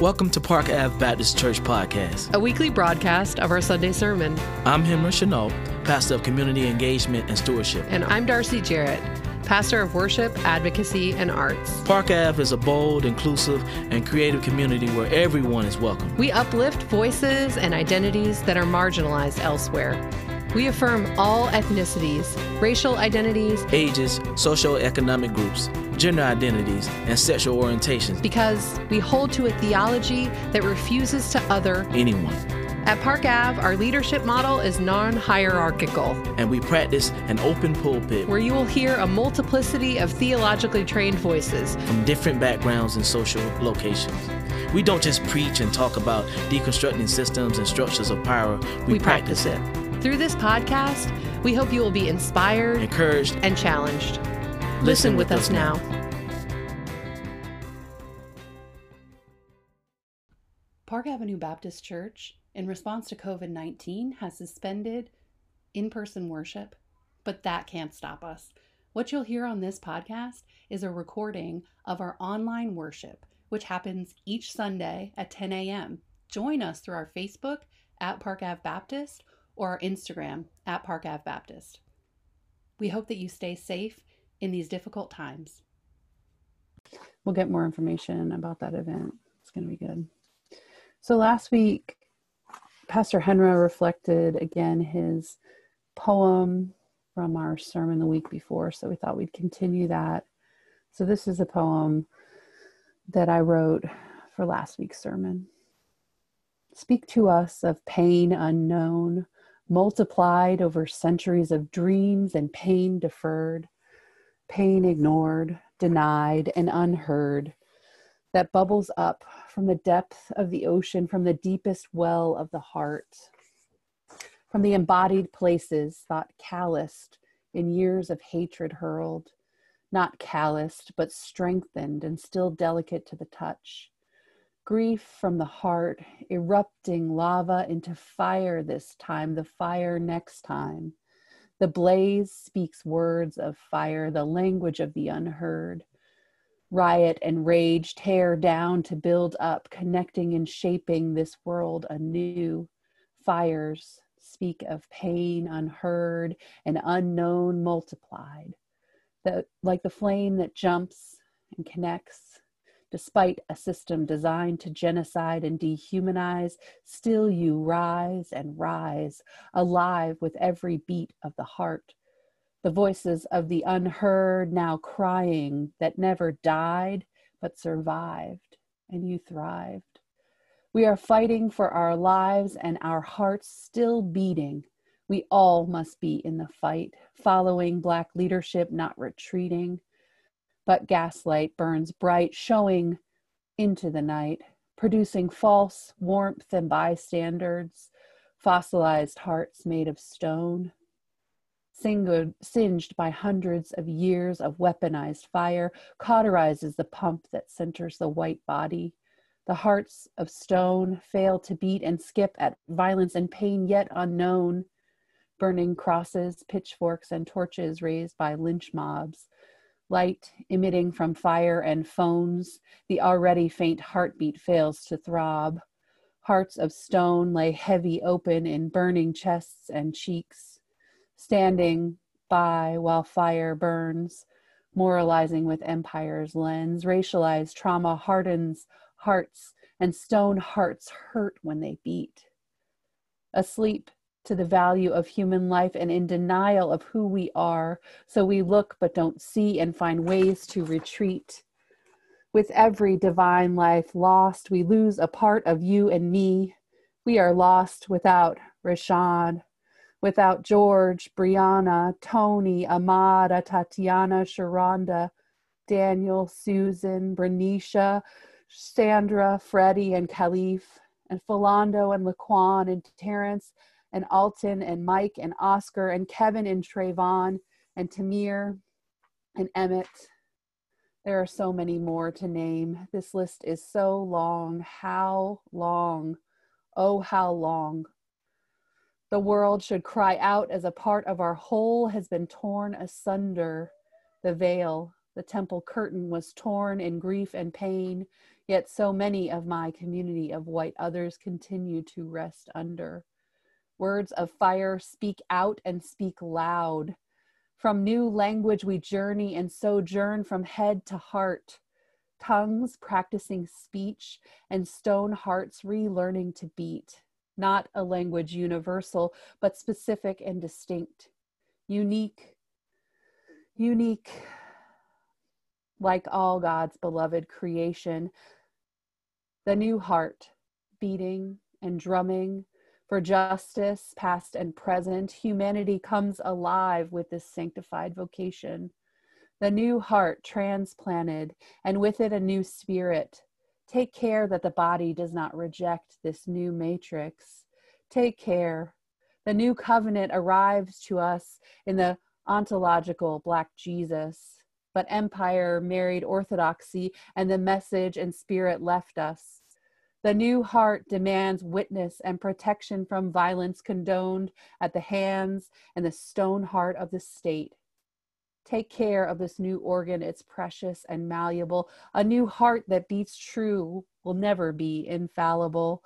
Welcome to Park Ave Baptist Church Podcast, a weekly broadcast of our Sunday sermon. I'm Henry Chenault, pastor of community engagement and stewardship. And I'm Darcy Jarrett, pastor of worship, advocacy, and arts. Park Ave is a bold, inclusive, and creative community where everyone is welcome. We uplift voices and identities that are marginalized elsewhere. We affirm all ethnicities, racial identities, ages, socioeconomic groups, gender identities, and sexual orientations. Because we hold to a theology that refuses to other anyone. At Park Ave, our leadership model is non hierarchical. And we practice an open pulpit where you will hear a multiplicity of theologically trained voices from different backgrounds and social locations. We don't just preach and talk about deconstructing systems and structures of power, we, we practice, practice it. Through this podcast, we hope you will be inspired, encouraged, and challenged. Listen, Listen with, with, us now. now. Park Avenue Baptist Church, in response to COVID 19, has suspended in person worship, but that can't stop us. What you'll hear on this podcast is a recording of our online worship, which happens each Sunday at 10 a.m. Join us through our Facebook at Park Ave Baptist or our Instagram at Park Ave Baptist. We hope that you stay safe in these difficult times. We'll get more information about that event. It's going to be good. So last week, Pastor Henra reflected again his poem from our sermon the week before. So we thought we'd continue that. So this is a poem that I wrote for last week's sermon. Speak to us of pain unknown, multiplied over centuries of dreams and pain deferred, pain ignored, denied, and unheard, that bubbles up from the depth of the ocean, from the deepest well of the heart, from the embodied places thought calloused in years of hatred hurled, not calloused, but strengthened and still delicate to the touch grief from the heart, erupting lava into fire this time, the fire next time. The blaze speaks words of fire, the language of the unheard. Riot and rage tear down to build up, connecting and shaping this world anew. Fires speak of pain unheard and unknown multiplied. The, like the flame that jumps and connects Despite a system designed to genocide and dehumanize, still you rise and rise, alive with every beat of the heart. The voices of the unheard now crying that never died but survived, and you thrived. We are fighting for our lives and our hearts still beating. We all must be in the fight, following Black leadership, not retreating but gaslight burns bright, showing into the night, producing false warmth and bystanders, fossilized hearts made of stone. Singed by hundreds of years of weaponized fire, cauterizes the pump that centers the white body. The hearts of stone fail to beat and skip at violence and pain yet unknown. Burning crosses, pitchforks, and torches raised by lynch mobs light emitting from fire and phones, the already faint heartbeat fails to throb. Hearts of stone lay heavy open in burning chests and cheeks, standing by while fire burns, moralizing with empire's lens. Racialized trauma hardens hearts, and stone hearts hurt when they beat. Asleep to the value of human life and in denial of who we are. So we look but don't see and find ways to retreat. With every divine life lost, we lose a part of you and me. We are lost without Rayshard, without George, Breonna, Tony, Amada, Tatiana, Sharonda, Daniel, Susan, Bernicia, Sandra, Freddie, and Kalief, and Philando, and Laquan, and Terrence, and Alton and Mike and Oscar and Kevin and Trayvon and Tamir and Emmett. There are so many more to name. This list is so long. How long? Oh, how long? The world should cry out as a part of our whole has been torn asunder. The veil, The temple curtain was torn in grief and pain, yet so many of my community of white others continue to rest under. Words of fire speak out and speak loud. From new language we journey and sojourn from head to heart. Tongues practicing speech and stone hearts relearning to beat. Not a language universal, but specific and distinct. Unique, unique, like all God's beloved creation. The new heart beating and drumming for justice, past and present, humanity comes alive with this sanctified vocation. The new heart transplanted, and with it a new spirit. Take care that the body does not reject this new matrix. Take care. The new covenant arrives to us in the ontological Black Jesus, but empire married orthodoxy, and the message and spirit left us. The new heart demands witness and protection from violence condoned at the hands and the stone heart of the state. Take care of this new organ, it's precious and malleable. A new heart that beats true will never be infallible.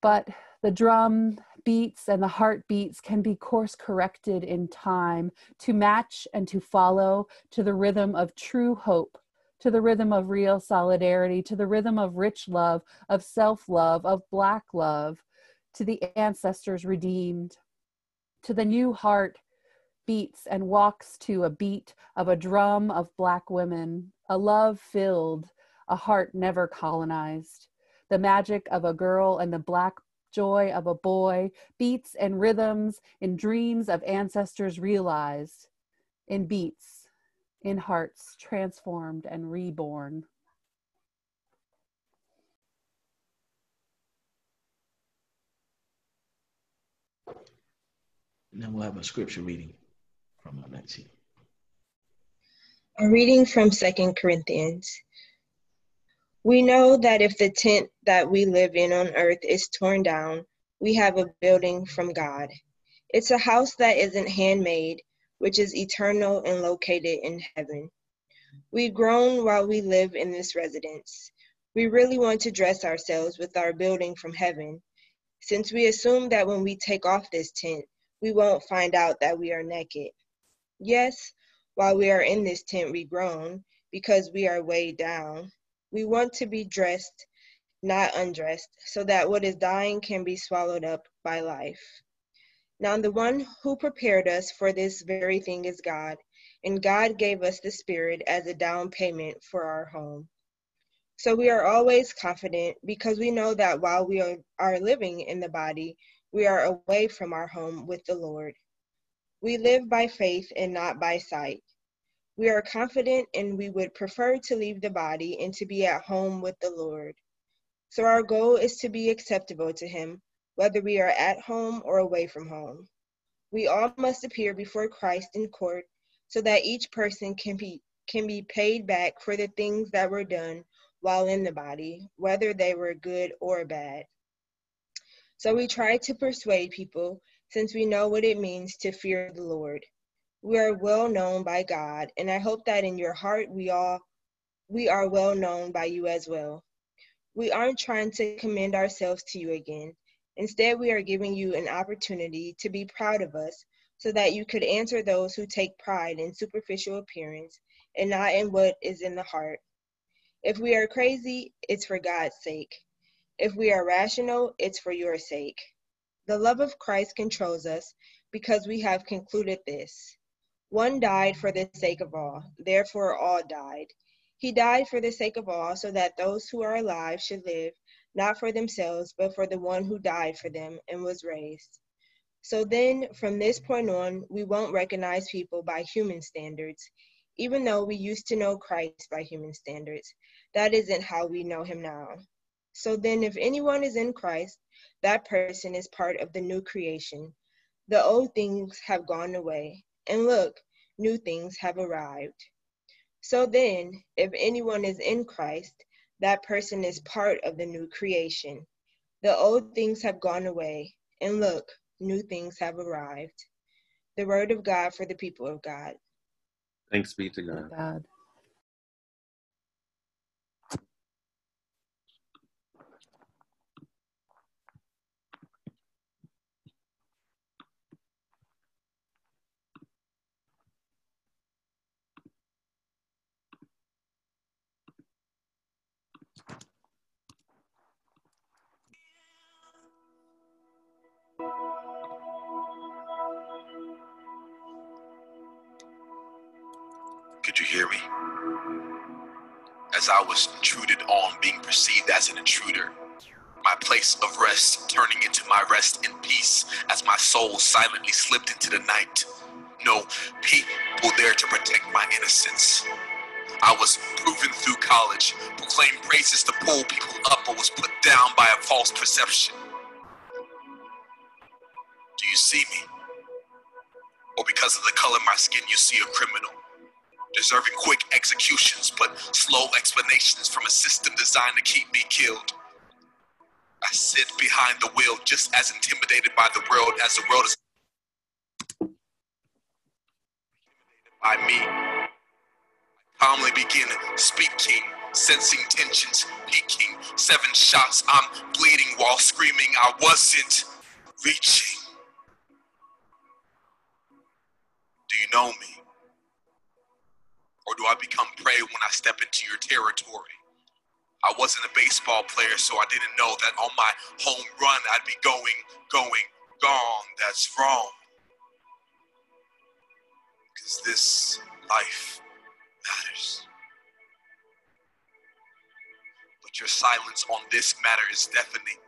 But the drum beats and the heartbeats can be course corrected in time to match and to follow to the rhythm of true hope to the rhythm of real solidarity, to the rhythm of rich love, of self love, of Black love, to the ancestors redeemed, to the new heart beats and walks to a beat of a drum of Black women, a love filled, a heart never colonized. The magic of a girl and the Black joy of a boy, beats and rhythms in dreams of ancestors realized, in beats in hearts transformed and reborn. Now we'll have a scripture reading from our next Alexi. A reading from Second Corinthians. We know that if the tent that we live in on earth is torn down, we have a building from God. It's a house that isn't handmade, which is eternal and located in heaven. We groan while we live in this residence. We really want to dress ourselves with our building from heaven, since we assume that when we take off this tent, we won't find out that we are naked. Yes, while we are in this tent, we groan because we are weighed down. We want to be dressed, not undressed, so that what is dying can be swallowed up by life. Now, the one who prepared us for this very thing is God, and God gave us the Spirit as a down payment for our home. So we are always confident because we know that while we are, living in the body, we are away from our home with the Lord. We live by faith and not by sight. We are confident and we would prefer to leave the body and to be at home with the Lord. So our goal is to be acceptable to Him whether we are at home or away from home. We all must appear before Christ in court so that each person can be can be paid back for the things that were done while in the body, whether they were good or bad. So we try to persuade people since we know what it means to fear the Lord. We are well known by God, and I hope that in your heart we all we are well known by you as well. We aren't trying to commend ourselves to you again, Instead, we are giving you an opportunity to be proud of us so that you could answer those who take pride in superficial appearance and not in what is in the heart. If we are crazy, it's for God's sake. If we are rational, it's for your sake. The love of Christ controls us because we have concluded this. One died for the sake of all, therefore all died. He died for the sake of all, so that those who are alive should live not for themselves, but for the one who died for them and was raised. So then, from this point on, we won't recognize people by human standards, even though we used to know Christ by human standards. That isn't how we know him now. So then, if anyone is in Christ, that person is part of the new creation. The old things have gone away, and look, new things have arrived. So then, if anyone is in Christ, that person is part of the new creation. The old things have gone away, and look, new things have arrived. The word of God for the people of God. Thanks be to God. God. I was intruded on, being perceived as an intruder, my place of rest turning into my rest in peace as my soul silently slipped into the night. No people there to protect my innocence. I was proven through college, proclaimed praises to pull people up, but was put down by a false perception. Do you see me? Or because of the color of my skin, you see a criminal? Deserving quick executions, but slow explanations from a system designed to keep me killed. I sit behind the wheel just as intimidated by the world as the world is intimidated by me. I calmly begin speaking, sensing tensions peaking. Seven shots, I'm bleeding while screaming I wasn't reaching. Do you know me? Or do I become prey when I step into your territory? I wasn't a baseball player, so I didn't know that on my home run I'd be going, going, gone. That's wrong. Because this life matters. But your silence on this matter is deafening.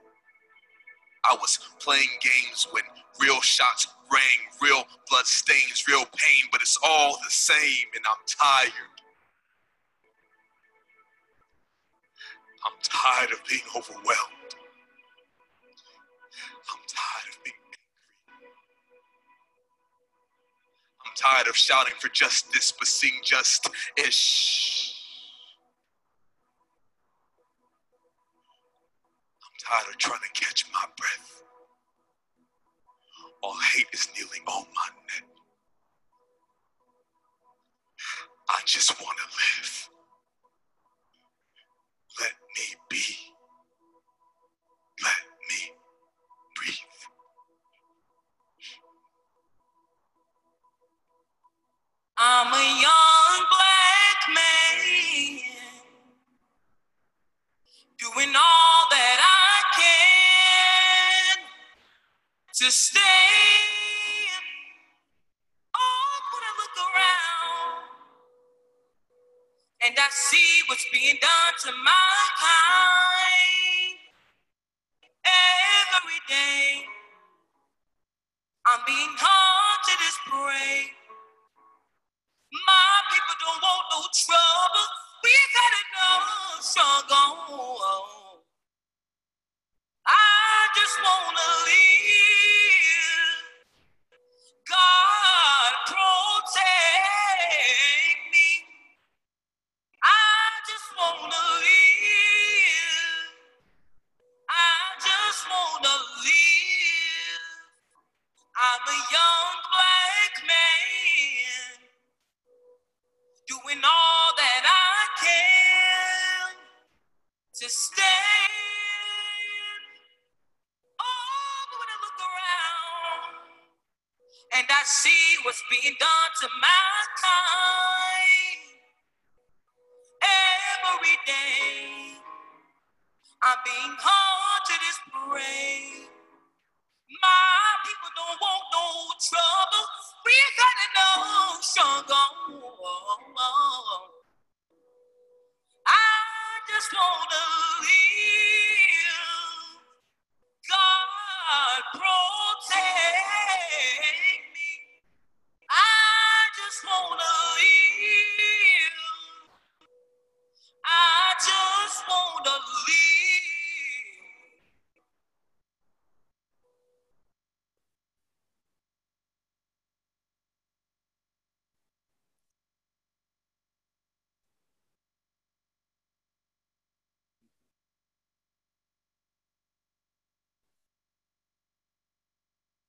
I was playing games when real shots rang, real blood stains, real pain, but it's all the same, and I'm tired. I'm tired of being overwhelmed. I'm tired of being angry. I'm tired of shouting for justice, but seeing just ish. Tired of trying to catch my breath. All hate is kneeling on my neck. I just want to live. Let me be. Let me breathe. I'm a young black man doing all that I can to stay. Oh, when I look around and I see what's being done to my kind every day, I'm being haunted as prey. My people don't want no trouble. We got enough struggle. I just wanna live. God what's being done to my kind every day, I'm being haunted as prey. My people don't want no trouble. We got enough struggle. I just wanna live.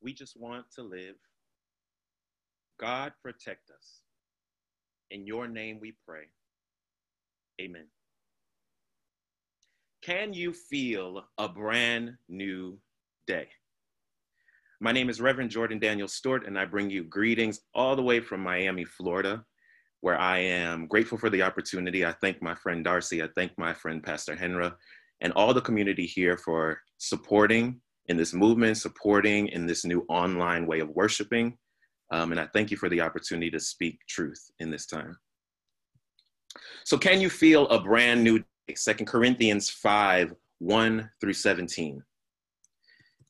We just want to live. God protect us. In your name we pray. Amen. Can you feel a brand new day? My name is Reverend Jordan Daniel Stewart, and I bring you greetings all the way from Miami, Florida, where I am grateful for the opportunity. I thank my friend Darcy, I thank my friend Pastor Henra, and all the community here for supporting in this movement, supporting in this new online way of worshiping. Um, and I thank you for the opportunity to speak truth in this time. So, can you feel a brand new day? 2 Corinthians 5 1 through 17.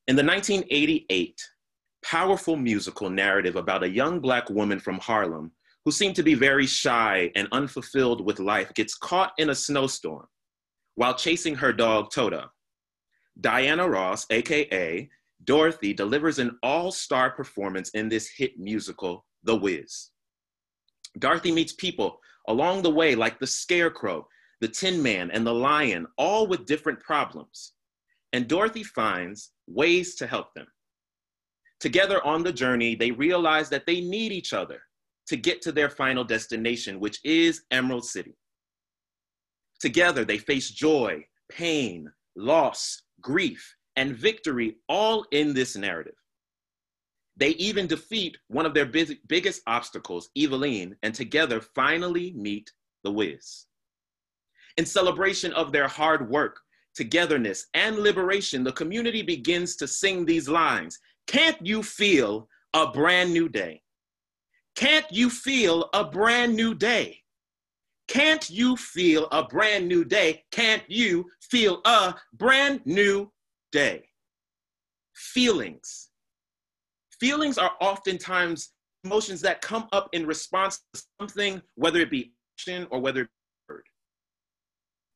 In the 1988 powerful musical narrative about a young Black woman from Harlem who seemed to be very shy and unfulfilled with life gets caught in a snowstorm while chasing her dog Toto. Diana Ross, AKA Dorothy, delivers an all star performance in this hit musical, The Wiz. Dorothy meets people along the way, like the Scarecrow, the Tin Man, and the Lion, all with different problems. And Dorothy finds ways to help them. Together on the journey, they realize that they need each other to get to their final destination, which is Emerald City. Together, they face joy, pain, loss, grief, and victory all in this narrative. They even defeat one of their big, biggest obstacles, Evillene, and together finally meet the Wiz. In celebration of their hard work, togetherness, and liberation, the community begins to sing these lines Can't you feel a brand new day? Can't you feel a brand new day? Can't you feel a brand new day? Can't you feel a brand new day? Feelings. Feelings are oftentimes emotions that come up in response to something, whether it be action or whether it be word.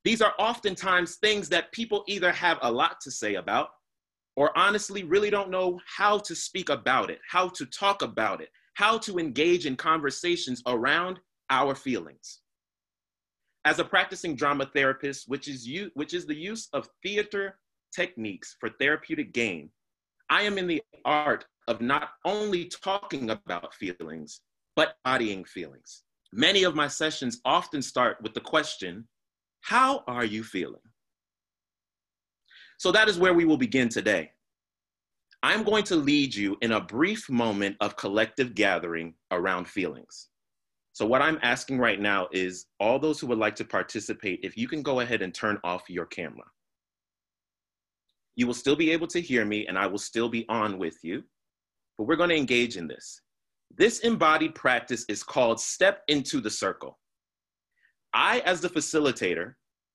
These are oftentimes things that people either have a lot to say about or honestly really don't know how to speak about it, how to talk about it, how to engage in conversations around our feelings. As a practicing drama therapist, which is, you, which is the use of theater techniques for therapeutic gain, I am in the art of not only talking about feelings, but bodying feelings. Many of my sessions often start with the question, How are you feeling? So that is where we will begin today. I'm going to lead you in a brief moment of collective gathering around feelings. So, what I'm asking right now is all those who would like to participate, if you can go ahead and turn off your camera. You will still be able to hear me and I will still be on with you, but we're to engage in this. This embodied practice is called Step into the Circle. I, as the facilitator,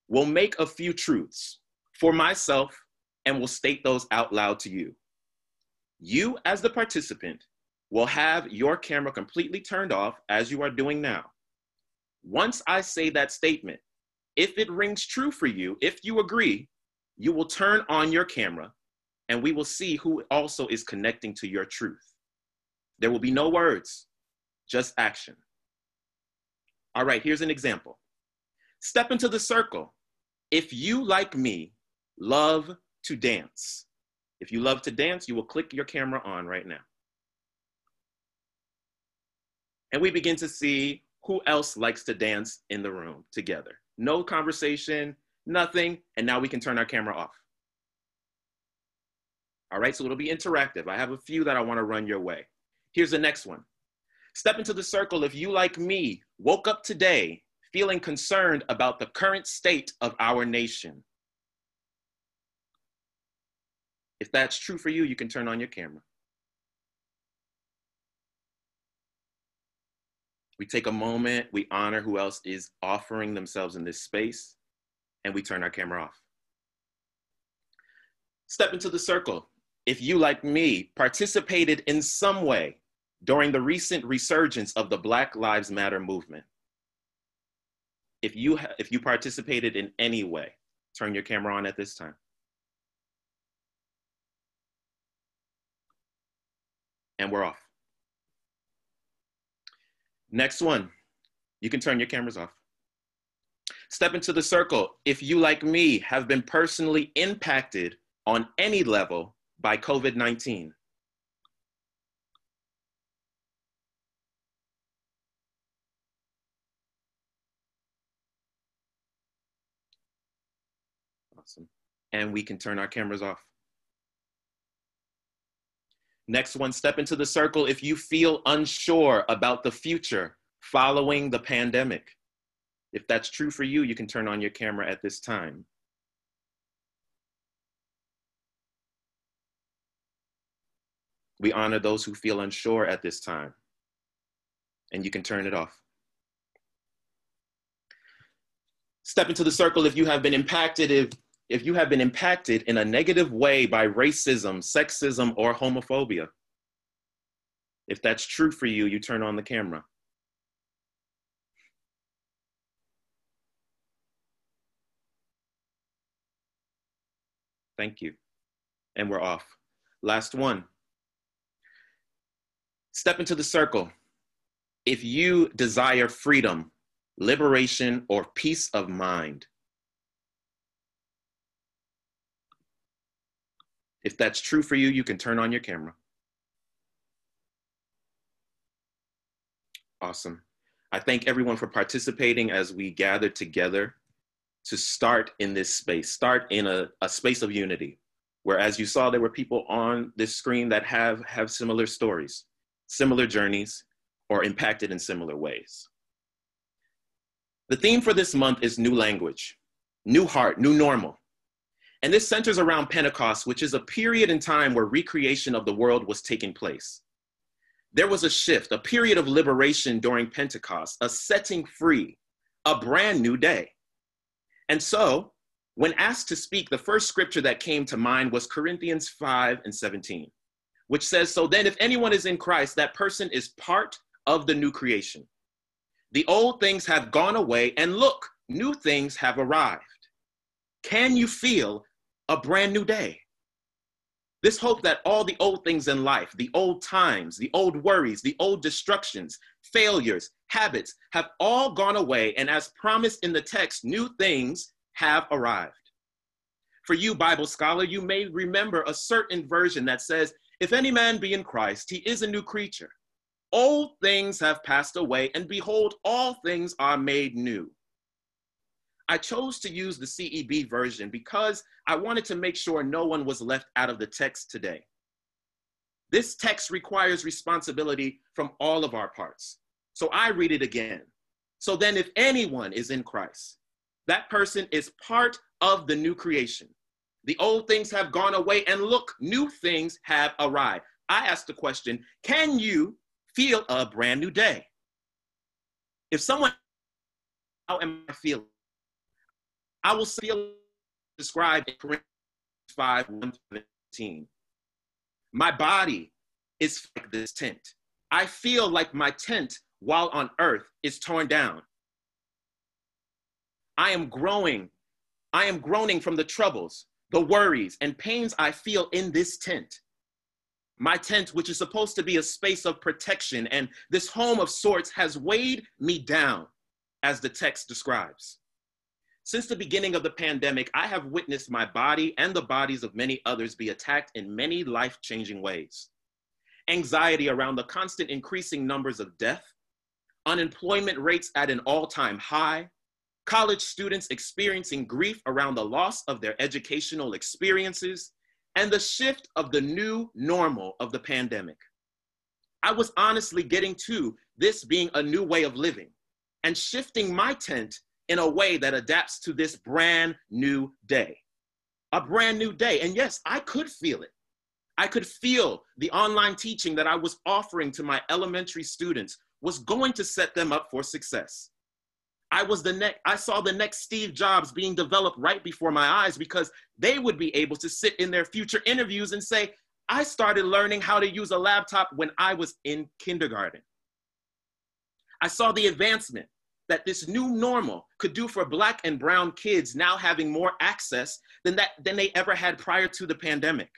will make a few truths for myself and will state those out loud to you. You, as the participant, will have your camera completely turned off as you are doing now. Once I say that statement, if it rings true for you, if you agree, you will turn on your camera and we will see who also is connecting to your truth. There will be no words, just action. All right, here's an example. Step into the circle. If you, like me, love to dance, if you love to dance, you will click your camera on right now. And we begin to see who else likes to dance in the room together. No conversation, nothing, and now we can turn our camera off. All right, so it'll be interactive. I have a few that I wanna run your way. Here's the next one. Step into the circle if you, like me, woke up today feeling concerned about the current state of our nation. If that's true for you, you can turn on your camera. We take a moment, we honor who else is offering themselves in this space, and we turn our camera off. Step into the circle. If you, like me, participated in some way during the recent resurgence of the Black Lives Matter movement, if you, if you participated in any way, turn your camera on at this time. And we're off. Next one, you can turn your cameras off. Step into the circle. If you, like me, have been personally impacted on any level by COVID 19, Awesome. And we can turn our cameras off. Next one, step into the circle if you feel unsure about the future following the pandemic. If that's true for you, you can turn on your camera at this time. We honor those who feel unsure at this time. And you can turn it off. Step into the circle if you have been impacted, if, if you have been impacted in a negative way by racism, sexism, or homophobia. If that's true for you, you turn on the camera. Thank you. And we're off. Last one. Step into the circle. If you desire freedom, liberation, or peace of mind, if that's true for you, you can turn on your camera. Awesome. I thank everyone for participating as we gather together to start in this space, start in a, a space of unity, where as you saw, there were people on this screen that have, have similar stories, similar journeys, or impacted in similar ways. The theme for this month is new language, new heart, new normal. And this centers around Pentecost, which is a period in time where recreation of the world was taking place. There was a shift, a period of liberation during Pentecost, a setting free, a brand new day. And so, when asked to speak, the first scripture that came to mind was Corinthians 5 and 17, which says, So then, if anyone is in Christ, that person is part of the new creation. The old things have gone away, and look, new things have arrived. Can you feel a brand new day? This hope that all the old things in life, the old times, the old worries, the old destructions, failures, habits have all gone away, and as promised in the text, new things have arrived. For you, Bible scholar, you may remember a certain version that says, If any man be in Christ, he is a new creature. Old things have passed away, and behold, all things are made new. I chose to use the CEB version because I wanted to make sure no one was left out of the text today. This text requires responsibility from all of our parts. So I read it again. So then, if anyone is in Christ, that person is part of the new creation. The old things have gone away, and look, new things have arrived. I ask the question can you feel a brand new day? If someone, how am I feeling? I will feel described in Corinthians 5 1 15. My body is like this tent. I feel like my tent while on earth is torn down. I am growing. I am groaning from the troubles, the worries, and pains I feel in this tent. My tent, which is supposed to be a space of protection and this home of sorts, has weighed me down, as the text describes. Since the beginning of the pandemic, I have witnessed my body and the bodies of many others be attacked in many life changing ways. Anxiety around the constant increasing numbers of death, unemployment rates at an all time high, college students experiencing grief around the loss of their educational experiences, and the shift of the new normal of the pandemic. I was honestly getting to this being a new way of living and shifting my tent in a way that adapts to this brand new day. A brand new day. And yes, I could feel it. I could feel the online teaching that I was offering to my elementary students was going to set them up for success. I was the next, I saw the next Steve Jobs being developed right before my eyes because they would be able to sit in their future interviews and say, I started learning how to use a laptop when I was in kindergarten. I saw the advancement that this new normal could do for black and brown kids now having more access than that than they ever had prior to the pandemic.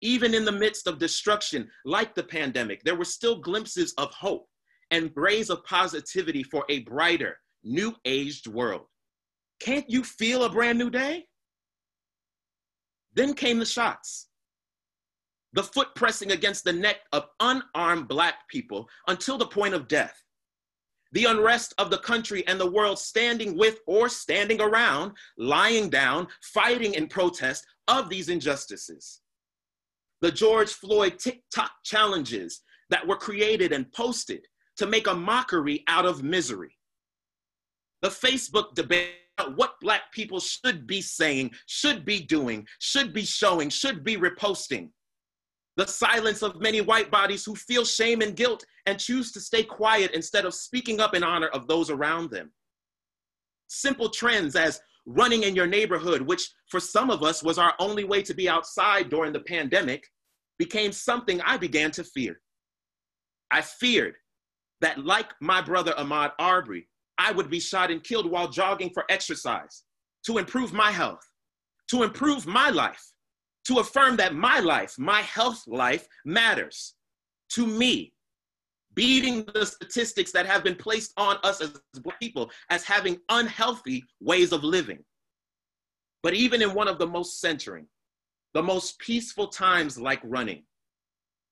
Even in the midst of destruction like the pandemic, there were still glimpses of hope and rays of positivity for a brighter, new aged world. Can't you feel a brand new day? Then came the shots. The foot pressing against the neck of unarmed Black people until the point of death. The unrest of the country and the world standing with or standing around, lying down, fighting in protest of these injustices. The George Floyd TikTok challenges that were created and posted to make a mockery out of misery. The Facebook debate about what Black people should be saying, should be doing, should be showing, should be reposting the silence of many white bodies who feel shame and guilt and choose to stay quiet instead of speaking up in honor of those around them. Simple trends as running in your neighborhood, which for some of us was our only way to be outside during the pandemic, became something I began to fear. I feared that, like my brother Ahmaud Arbery, I would be shot and killed while jogging for exercise to improve my health, to improve my life to affirm that my life, my health life, matters to me. Beating the statistics that have been placed on us as Black people as having unhealthy ways of living. But even in one of the most centering, the most peaceful times like running,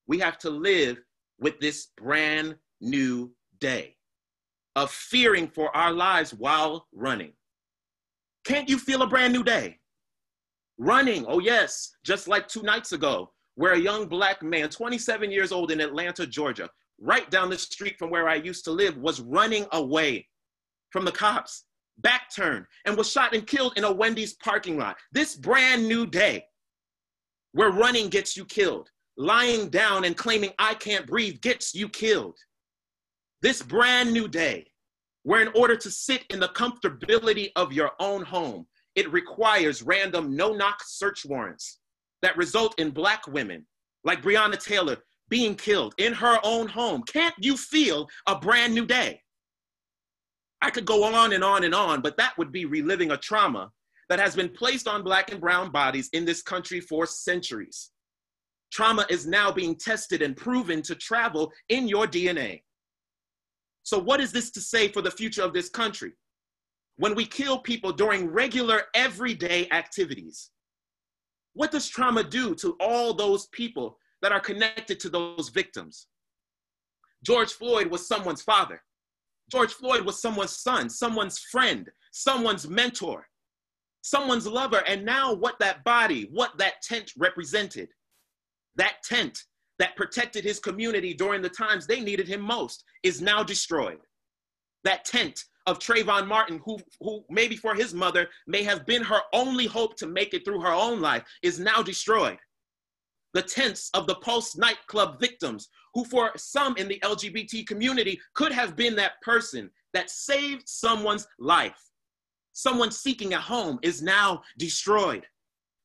we have to live with this brand new day of fearing for our lives while running. Can't you feel a brand new day? Running, oh yes, just like two nights ago, where a young black man, 27 years old in Atlanta, Georgia, right down the street from where I used to live, was running away from the cops, back turned, and was shot and killed in a Wendy's parking lot. This brand new day, where running gets you killed, lying down and claiming I can't breathe gets you killed. This brand new day, where in order to sit in the comfortability of your own home, it requires random no knock search warrants that result in Black women like Breonna Taylor being killed in her own home. Can't you feel a brand new day? I could go on and on and on, but that would be reliving a trauma that has been placed on Black and Brown bodies in this country for centuries. Trauma is now being tested and proven to travel in your DNA. So, what is this to say for the future of this country? When we kill people during regular everyday activities? What does trauma do to all those people that are connected to those victims? George Floyd was someone's father. George Floyd was someone's son, someone's friend, someone's mentor, someone's lover. And now, what that body, what that tent represented, that tent that protected his community during the times they needed him most, is now destroyed. That tent of Trayvon Martin, who, who maybe for his mother may have been her only hope to make it through her own life, is now destroyed. The tents of the Pulse nightclub victims, who for some in the LGBT community could have been that person that saved someone's life. Someone seeking a home is now destroyed.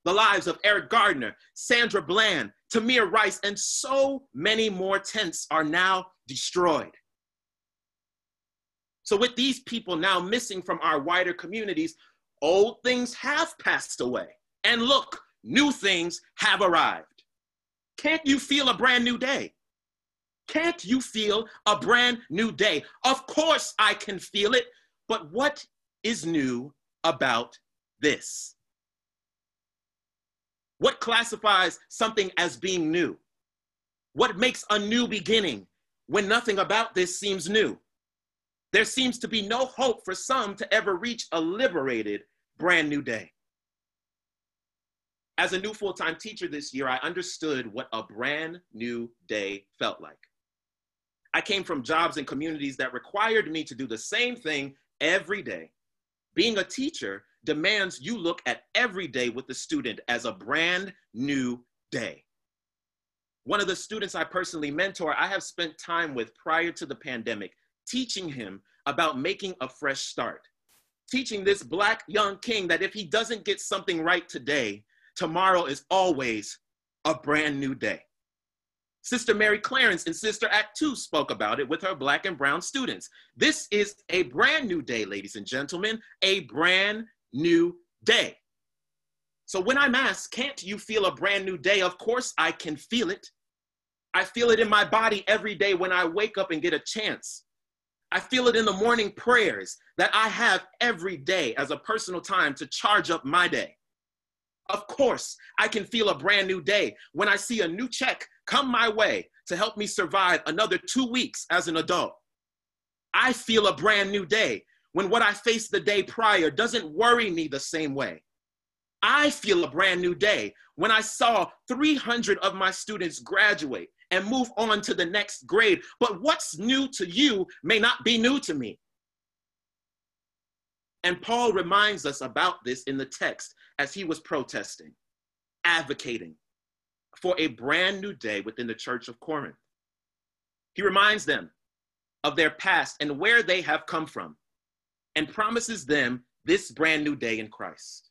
The lives of Eric Garner, Sandra Bland, Tamir Rice, and so many more tents are now destroyed. So, with these people now missing from our wider communities, old things have passed away. And look, new things have arrived. Can't you feel a brand new day? Can't you feel a brand new day? Of course, I can feel it, but what is new about this? What classifies something as being new? What makes a new beginning when nothing about this seems new? There seems to be no hope for some to ever reach a liberated brand new day. As a new full time teacher this year, I understood what a brand new day felt like. I came from jobs and communities that required me to do the same thing every day. Being a teacher demands you look at every day with the student as a brand new day. One of the students I personally mentor, I have spent time with prior to the pandemic teaching him about making a fresh start. Teaching this Black young king that if he doesn't get something right today, tomorrow is always a brand new day. Sister Mary Clarence in Sister Act 2 spoke about it with her Black and Brown students. This is a brand new day, ladies and gentlemen, a brand new day. So when I'm asked, can't you feel a brand new day? Of course I can feel it. I feel it in my body every day when I wake up and get a chance I feel it in the morning prayers that I have every day as a personal time to charge up my day. Of course, I can feel a brand new day when I see a new check come my way to help me survive another two weeks as an adult. I feel a brand new day when what I faced the day prior doesn't worry me the same way. I feel a brand new day when I saw 300 of my students graduate and move on to the next grade. But what's new to you may not be new to me. And Paul reminds us about this in the text as he was protesting, advocating for a brand new day within the church of Corinth. He reminds them of their past and where they have come from and promises them this brand new day in Christ.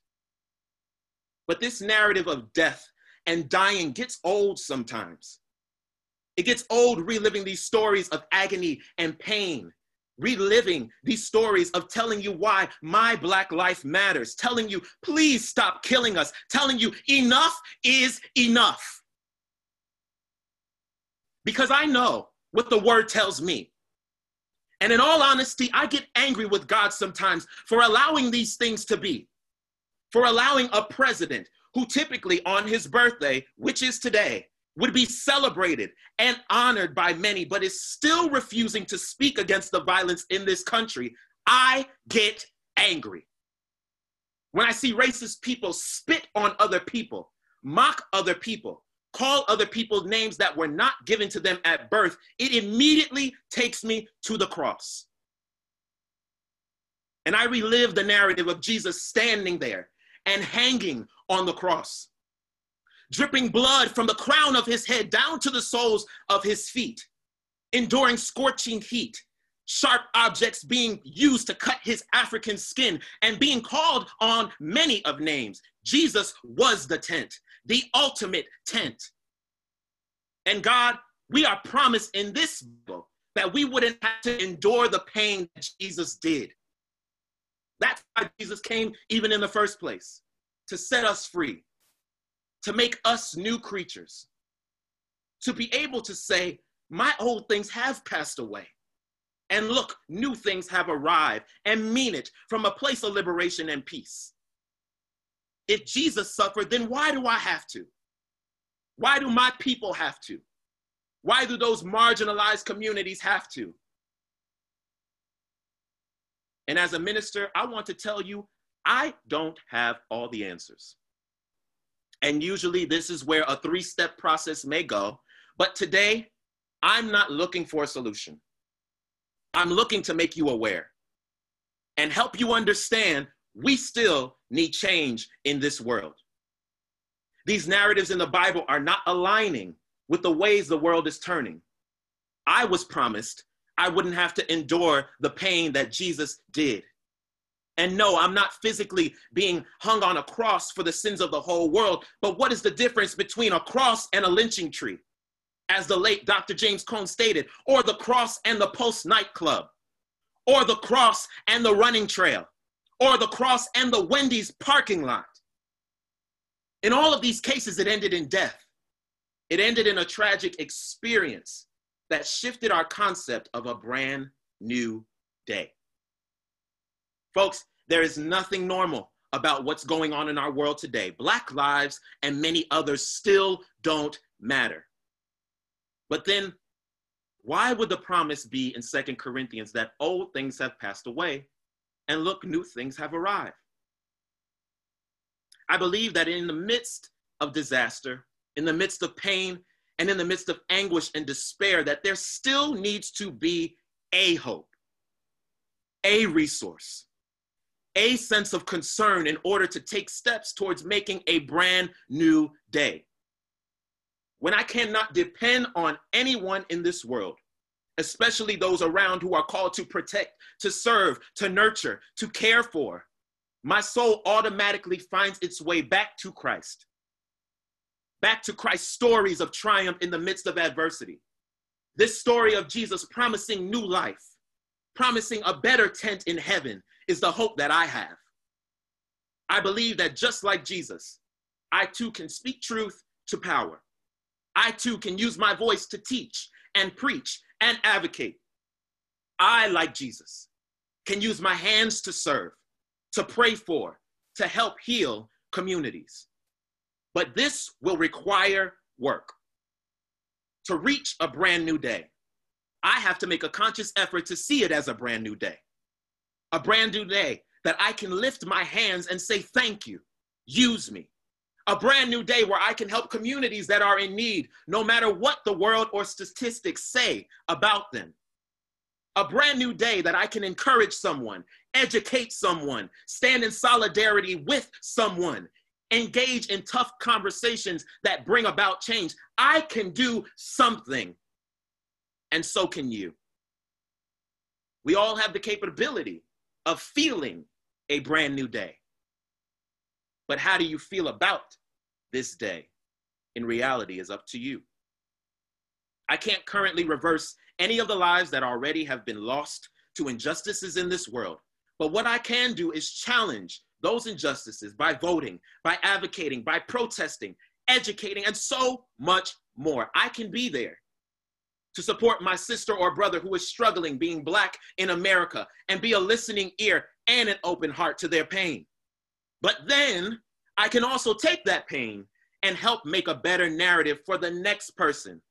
But this narrative of death and dying gets old sometimes. It gets old reliving these stories of agony and pain, reliving these stories of telling you why my Black life matters, telling you, please stop killing us, telling you, enough is enough. Because I know what the word tells me. And in all honesty, I get angry with God sometimes for allowing these things to be, for allowing a president who typically on his birthday, which is today, would be celebrated and honored by many, but is still refusing to speak against the violence in this country. I get angry. When I see racist people spit on other people, mock other people, call other people names that were not given to them at birth, it immediately takes me to the cross. And I relive the narrative of Jesus standing there and hanging on the cross, dripping blood from the crown of his head down to the soles of his feet, enduring scorching heat, sharp objects being used to cut his African skin, and being called on many of names. Jesus was the tent the ultimate tent. And God, we are promised in this book that we wouldn't have to endure the pain that Jesus did. That's why Jesus came even in the first place, to set us free, to make us new creatures, to be able to say, My old things have passed away. And look, new things have arrived, and mean it from a place of liberation and peace. If Jesus suffered, then why do I have to? Why do my people have to? Why do those marginalized communities have to? And as a minister, I want to tell you, I don't have all the answers. And usually, this is where a three step process may go. But today, I'm not looking for a solution. I'm looking to make you aware and help you understand we still need change in this world. These narratives in the Bible are not aligning with the ways the world is turning. I was promised I wouldn't have to endure the pain that Jesus did. And no, I'm not physically being hung on a cross for the sins of the whole world. But what is the difference between a cross and a lynching tree? As the late Dr. James Cone stated, or the cross and the Pulse nightclub, or the cross and the running trail, or the cross and the Wendy's parking lot. In all of these cases, it ended in death. It ended in a tragic experience that shifted our concept of a brand new day. Folks, there is nothing normal about what's going on in our world today. Black lives and many others still don't matter. But then, why would the promise be in Second Corinthians that old things have passed away and look, new things have arrived. I believe that in the midst of disaster, in the midst of pain, and in the midst of anguish and despair, that there still needs to be a hope, a resource, a sense of concern in order to take steps towards making a brand new day. When I cannot depend on anyone in this world especially those around who are called to protect, to serve, to nurture, to care for, my soul automatically finds its way back to Christ. Back to Christ's stories of triumph in the midst of adversity. This story of Jesus promising new life, promising a better tent in heaven, is the hope that I have. I believe that just like Jesus, I too can speak truth to power. I too can use my voice to teach and preach and advocate. I, like Jesus, can use my hands to serve, to pray for, to help heal communities. But this will require work to reach a brand new day. I have to make a conscious effort to see it as a brand new day. A brand new day that I can lift my hands and say, Thank you, use me. A brand new day where I can help communities that are in need, no matter what the world or statistics say about them. A brand new day that I can encourage someone, educate someone, stand in solidarity with someone, engage in tough conversations that bring about change. I can do something, and so can you. We all have the capability of feeling a brand new day. But how do you feel about this day? In reality, is up to you. I can't currently reverse any of the lives that already have been lost to injustices in this world. But what I can do is challenge those injustices by voting, by advocating, by protesting, educating, and so much more. I can be there to support my sister or brother who is struggling being Black in America and be a listening ear and an open heart to their pain. But then I can also take that pain and help make a better narrative for the next person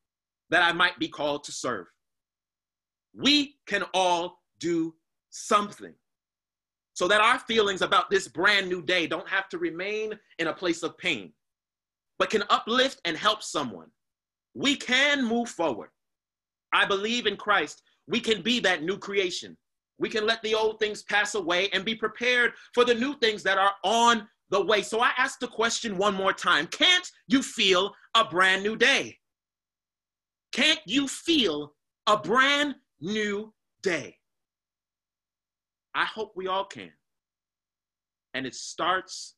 that I might be called to serve. We can all do something so that our feelings about this brand new day don't have to remain in a place of pain, but can uplift and help someone. We can move forward. I believe in Christ. We can be that new creation. We can let the old things pass away and be prepared for the new things that are on the way. So I ask the question one more time Can't you feel a brand new day? Can't you feel a brand new day? I hope we all can. And it starts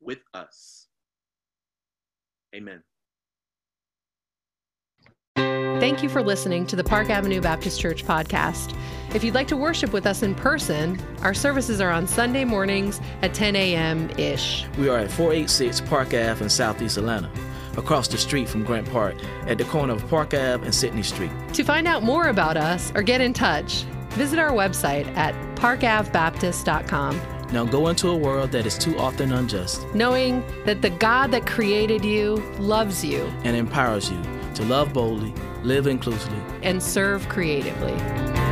with us. Amen. Thank you for listening to the Park Avenue Baptist Church podcast. If you'd like to worship with us in person, our services are on Sunday mornings at 10 a.m. ish. We are at 486 Park Ave in Southeast Atlanta, across the street from Grant Park, at the corner of Park Ave and Sydney Street. To find out more about us or get in touch, visit our website at parkavbaptist.com. Now go into a world that is too often unjust knowing that the God that created you loves you and empowers you to love boldly, live inclusively, and serve creatively.